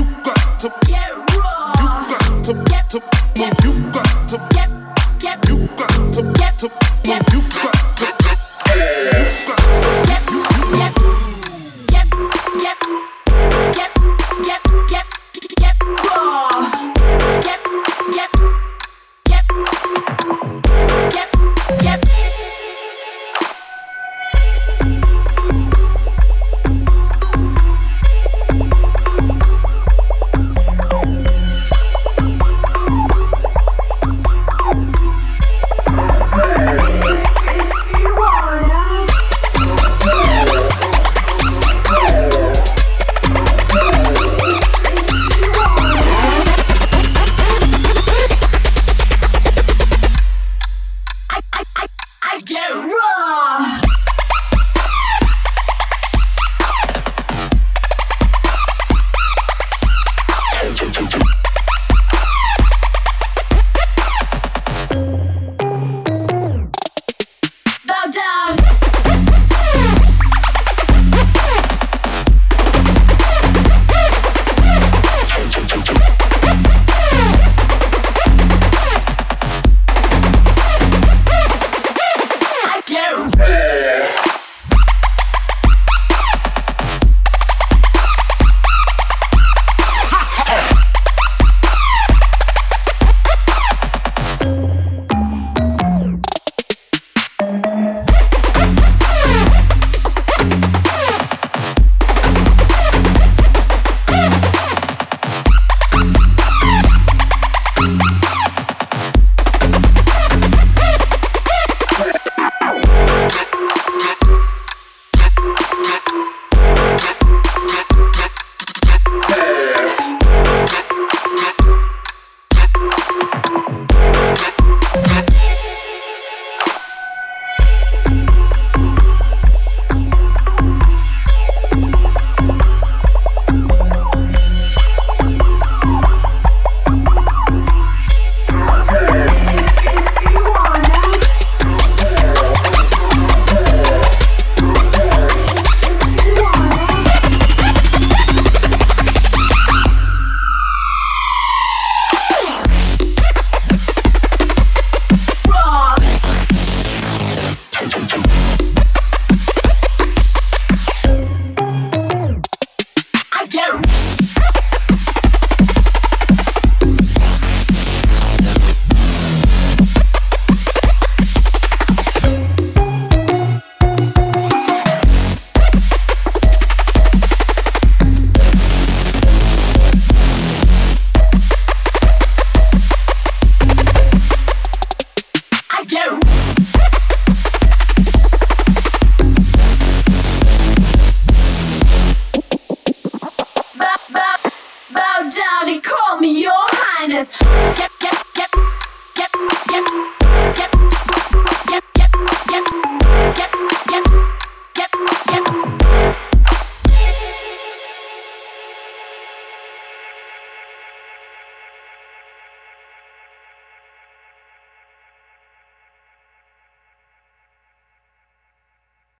You got to get